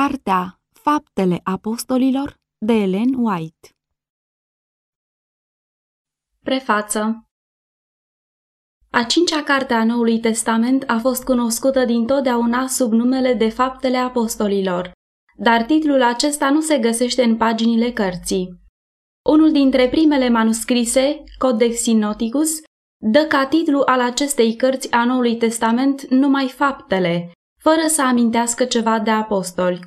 Cartea Faptele Apostolilor de Ellen White Prefață A cincea carte a Noului Testament a fost cunoscută dintotdeauna sub numele de Faptele Apostolilor, dar titlul acesta nu se găsește în paginile cărții. Unul dintre primele manuscrise, Codex Sinaiticus, dă ca titlu al acestei cărți a Noului Testament numai faptele, fără să amintească ceva de apostoli.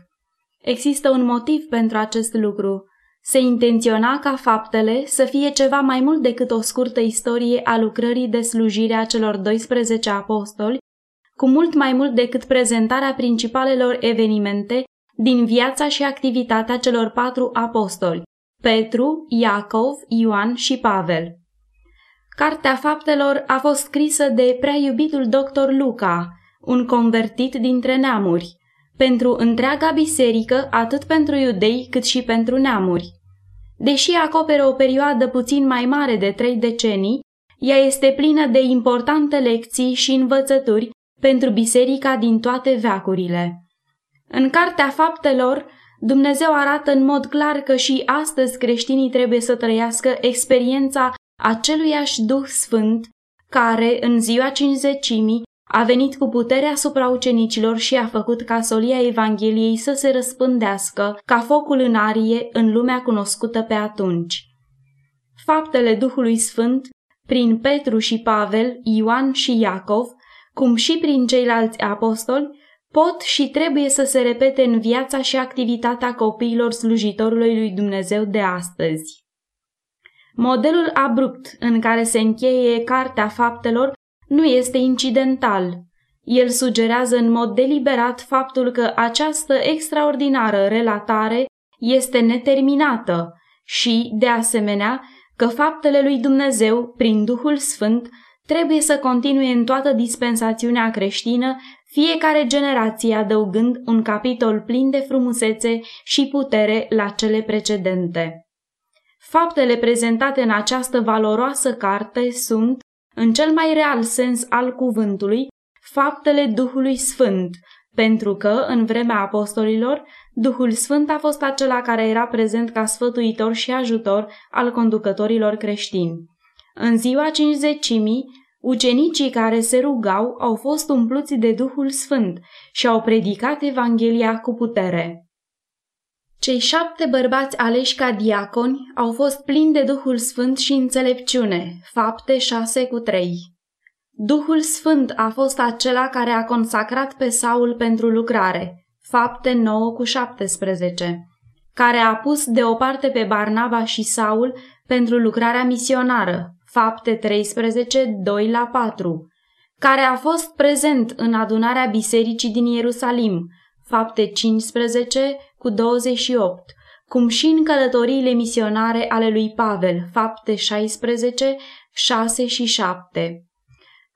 Există un motiv pentru acest lucru. Se intenționa ca faptele să fie ceva mai mult decât o scurtă istorie a lucrării de slujire a celor 12 apostoli, cu mult mai mult decât prezentarea principalelor evenimente din viața și activitatea celor patru apostoli, Petru, Iacov, Ioan și Pavel. Cartea faptelor a fost scrisă de prea iubitul doctor Luca, un convertit dintre neamuri, pentru întreaga biserică, atât pentru iudei cât și pentru neamuri. Deși acoperă o perioadă puțin mai mare de trei decenii, ea este plină de importante lecții și învățături pentru biserica din toate veacurile. În Cartea Faptelor, Dumnezeu arată în mod clar că și astăzi creștinii trebuie să trăiască experiența aceluiași Duh Sfânt care, în ziua cinzecimii, a venit cu putere asupra ucenicilor și a făcut ca solia Evangheliei să se răspândească ca focul în arie în lumea cunoscută pe atunci. Faptele Duhului Sfânt, prin Petru și Pavel, Ioan și Iacov, cum și prin ceilalți apostoli, pot și trebuie să se repete în viața și activitatea copiilor slujitorului lui Dumnezeu de astăzi. Modelul abrupt în care se încheie Cartea Faptelor nu este incidental. El sugerează în mod deliberat faptul că această extraordinară relatare este neterminată și, de asemenea, că faptele lui Dumnezeu, prin Duhul Sfânt, trebuie să continue în toată dispensațiunea creștină, fiecare generație adăugând un capitol plin de frumusețe și putere la cele precedente. Faptele prezentate în această valoroasă carte sunt, în cel mai real sens al cuvântului, faptele Duhului Sfânt, pentru că, în vremea apostolilor, Duhul Sfânt a fost acela care era prezent ca sfătuitor și ajutor al conducătorilor creștini. În ziua cinzecimii, ucenicii care se rugau au fost umpluți de Duhul Sfânt și au predicat Evanghelia cu putere. Cei șapte bărbați aleși ca diaconi au fost plini de Duhul Sfânt și înțelepciune, fapte 6 cu 3. Duhul Sfânt a fost acela care a consacrat pe Saul pentru lucrare, fapte 9 cu 17, care a pus deoparte pe Barnaba și Saul pentru lucrarea misionară, fapte 13, 2 la 4, care a fost prezent în adunarea bisericii din Ierusalim, fapte 15 cu 28, cum și în călătoriile misionare ale lui Pavel, fapte 16, 6 și 7.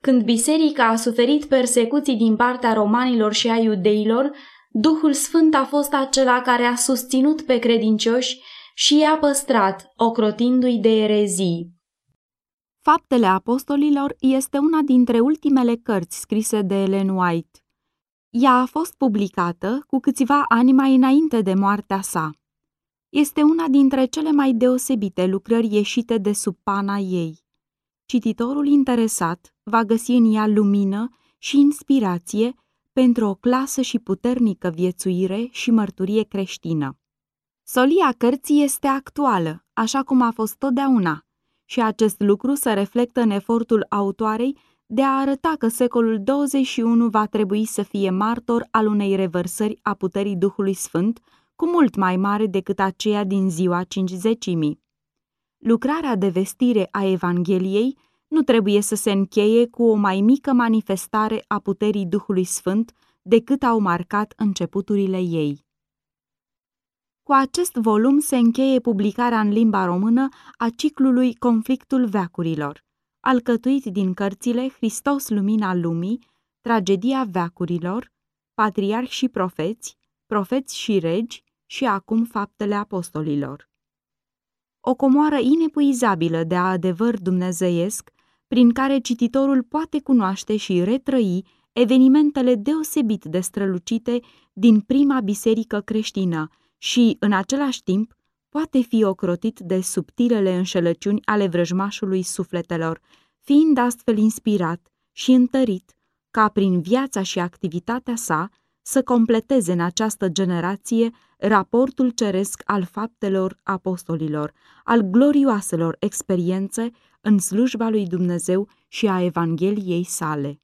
Când biserica a suferit persecuții din partea romanilor și a iudeilor, Duhul Sfânt a fost acela care a susținut pe credincioși și i-a păstrat, ocrotindu-i de erezii. Faptele Apostolilor este una dintre ultimele cărți scrise de Ellen White. Ea a fost publicată cu câțiva ani mai înainte de moartea sa. Este una dintre cele mai deosebite lucrări ieșite de sub pana ei. Cititorul interesat va găsi în ea lumină și inspirație pentru o clasă și puternică viețuire și mărturie creștină. Solia cărții este actuală, așa cum a fost totdeauna, și acest lucru se reflectă în efortul autoarei de a arăta că secolul 21 va trebui să fie martor al unei revărsări a puterii Duhului Sfânt, cu mult mai mare decât aceea din ziua cincizecimii. Lucrarea de vestire a Evangheliei nu trebuie să se încheie cu o mai mică manifestare a puterii Duhului Sfânt decât au marcat începuturile ei. Cu acest volum se încheie publicarea în limba română a ciclului Conflictul veacurilor alcătuit din cărțile Hristos Lumina Lumii, Tragedia Veacurilor, Patriarhi și Profeți, Profeți și Regi și acum Faptele Apostolilor. O comoară inepuizabilă de adevăr dumnezeiesc, prin care cititorul poate cunoaște și retrăi evenimentele deosebit de strălucite din prima biserică creștină și, în același timp, poate fi ocrotit de subtilele înșelăciuni ale vrăjmașului sufletelor, fiind astfel inspirat și întărit ca prin viața și activitatea sa să completeze în această generație raportul ceresc al faptelor apostolilor, al glorioaselor experiențe în slujba lui Dumnezeu și a Evangheliei sale.